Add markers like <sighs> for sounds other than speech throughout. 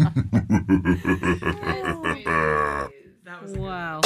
that was Wow.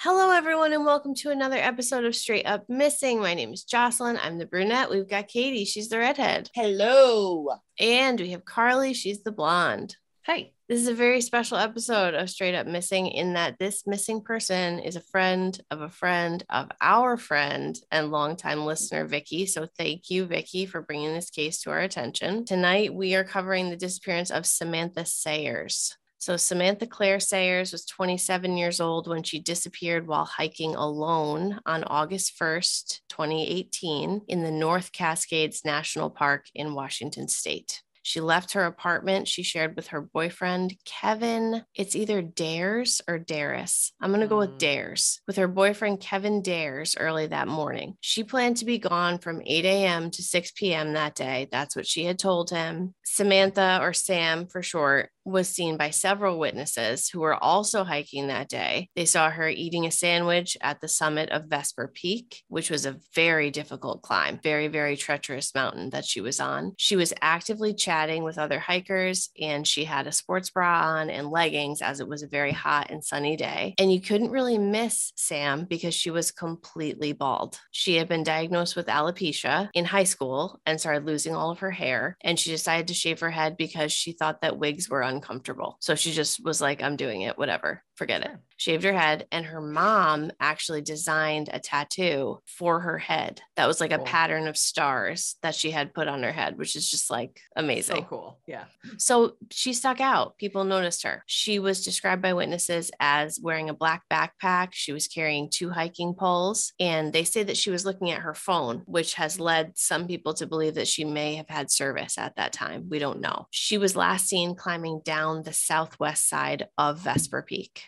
Hello, everyone, and welcome to another episode of Straight Up Missing. My name is Jocelyn. I'm the brunette. We've got Katie. She's the redhead. Hello. And we have Carly. She's the blonde. Hey. This is a very special episode of Straight Up Missing in that this missing person is a friend of a friend of our friend and longtime listener, Vicky. So thank you, Vicky, for bringing this case to our attention. Tonight, we are covering the disappearance of Samantha Sayers. So, Samantha Claire Sayers was 27 years old when she disappeared while hiking alone on August 1st, 2018, in the North Cascades National Park in Washington State. She left her apartment she shared with her boyfriend, Kevin. It's either Dares or Daris. I'm going to go with Mm. Dares. With her boyfriend, Kevin Dares, early that morning. She planned to be gone from 8 a.m. to 6 p.m. that day. That's what she had told him. Samantha, or Sam for short, was seen by several witnesses who were also hiking that day. They saw her eating a sandwich at the summit of Vesper Peak, which was a very difficult climb, very, very treacherous mountain that she was on. She was actively chatting with other hikers and she had a sports bra on and leggings as it was a very hot and sunny day. And you couldn't really miss Sam because she was completely bald. She had been diagnosed with alopecia in high school and started losing all of her hair. And she decided to shave her head because she thought that wigs were uncomfortable. So she just was like, I'm doing it, whatever, forget it. Shaved her head. And her mom actually designed a tattoo for her head that was like a pattern of stars that she had put on her head, which is just like amazing. So cool. Yeah. So she stuck out. People noticed her. She was described by witnesses as wearing a black backpack. She was carrying two hiking poles. And they say that she was looking at her phone, which has mm. led some people to believe that she may have had service at that time. We don't know. She was last seen climbing down the southwest side of Vesper Peak.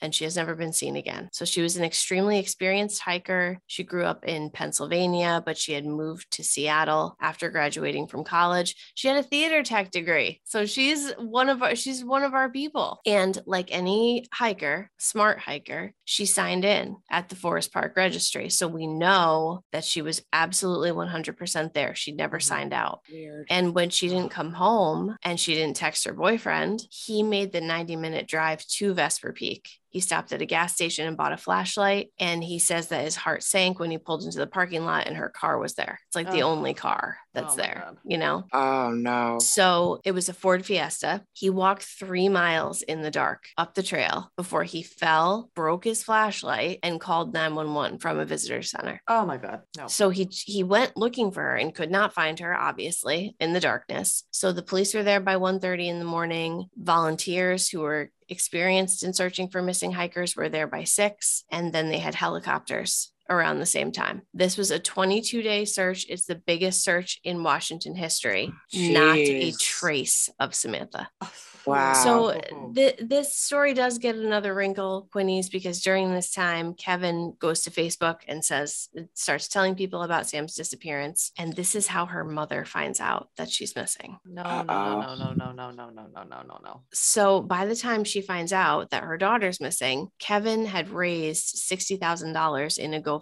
And she has never been seen again. So she was an extremely experienced hiker. She grew up in Pennsylvania, but she had moved to Seattle after graduating from college. She had a theater tech degree. So she's one of our she's one of our people. And like any hiker, smart hiker, she signed in at the Forest Park Registry. So we know that she was absolutely 100% there. She never Mhm. signed out. Weird. And when she didn't come home and she didn't text her boyfriend, he made the 90 minute drive to Vesper Peak. He stopped at a gas station and bought a flashlight. And he says that his heart sank when he pulled into the parking lot and her car was there. It's like the Oh. only car that's Oh there, God. you know? Oh no. So it was a Ford Fiesta. He walked three miles in the dark up the trail before he fell, broke his flashlight, and called 911 from a visitor center. Oh my God. No. So he he went looking for her and could not find her, obviously, in the darkness. So the police were there by 1:30 in the morning. Volunteers who were experienced in searching for missing hikers were there by six, and then they had helicopters around the same time. This was a 22 day search. It's the biggest search in Washington history. Not a trace of Samantha. <sighs> Wow. So th- this story does get another wrinkle, Quinnies, because during this time, Kevin goes to Facebook and says, starts telling people about Sam's disappearance. And this is how her mother finds out that she's missing. no, Uh-oh. no, no, no, no, no, no, no, no, no, no, no. So by the time she finds out that her daughter's missing, Kevin had raised $60,000 in a GoFundMe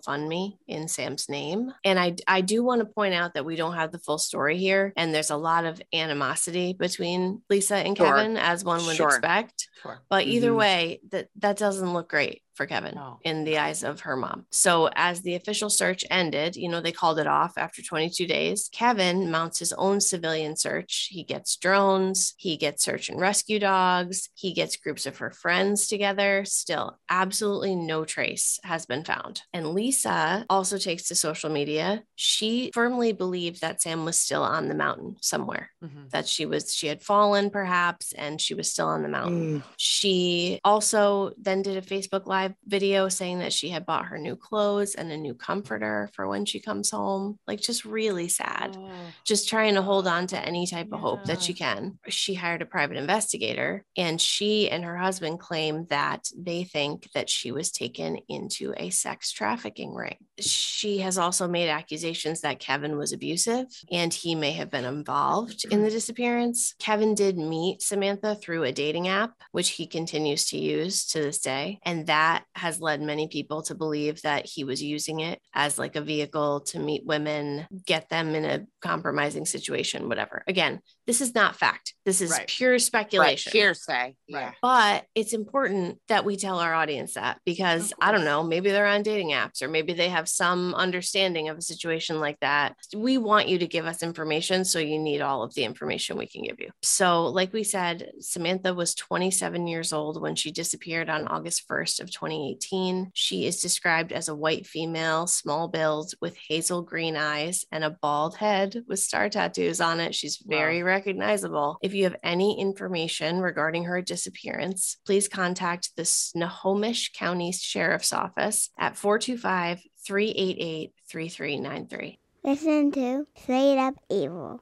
in Sam's name. And I, I do want to point out that we don't have the full story here. And there's a lot of animosity between Lisa and Sure. Kevin, as one would Sure. expect. Sure. But either Mhm. way, that that doesn't look great for Kevin No. in the eyes of her mom. So as the official search ended, you know, they called it off after 22 days. Kevin mounts his own civilian search. He gets drones, he gets search and rescue dogs, he gets groups of her friends together. Still, absolutely no trace has been found. And Lisa also takes to social media. She firmly believed that Sam was still on the mountain somewhere Mhm. that she was she had fallen perhaps and she was still on the mountain. Mm. She also then did a Facebook live video saying that she had bought her new clothes and a new comforter for when she comes home. Like just really sad. Oh, Just trying to hold on to any type of hope that she can. She hired a private investigator and she and her husband claim that they think that she was taken into a sex trafficking ring. She has also made accusations that Kevin was abusive and he may have been involved in mm. the disappearance. Kevin did meet Samantha through a dating app, which he continues to use to this day. And that has led many people to believe that he was using it as like a vehicle to meet women, get them in a compromising situation, whatever. Again, this is not fact. This is Right. pure Right. speculation. Hearsay. Yeah. But it's important that we tell our audience that because I don't know, maybe they're on dating apps or maybe they have some understanding of a situation like that. We want you to give us information. So you need all of the information we can give you. So, like we said, Samantha was 27 years old when she disappeared on August 1st of 2018. She is described as a white female, small build with hazel green eyes and a bald head with star tattoos on it. She's Wow. very recognizable. If you have any information regarding her disappearance, please contact the Snohomish County Sheriff's Office at 425 388 3393. Listen to Straight Up Evil.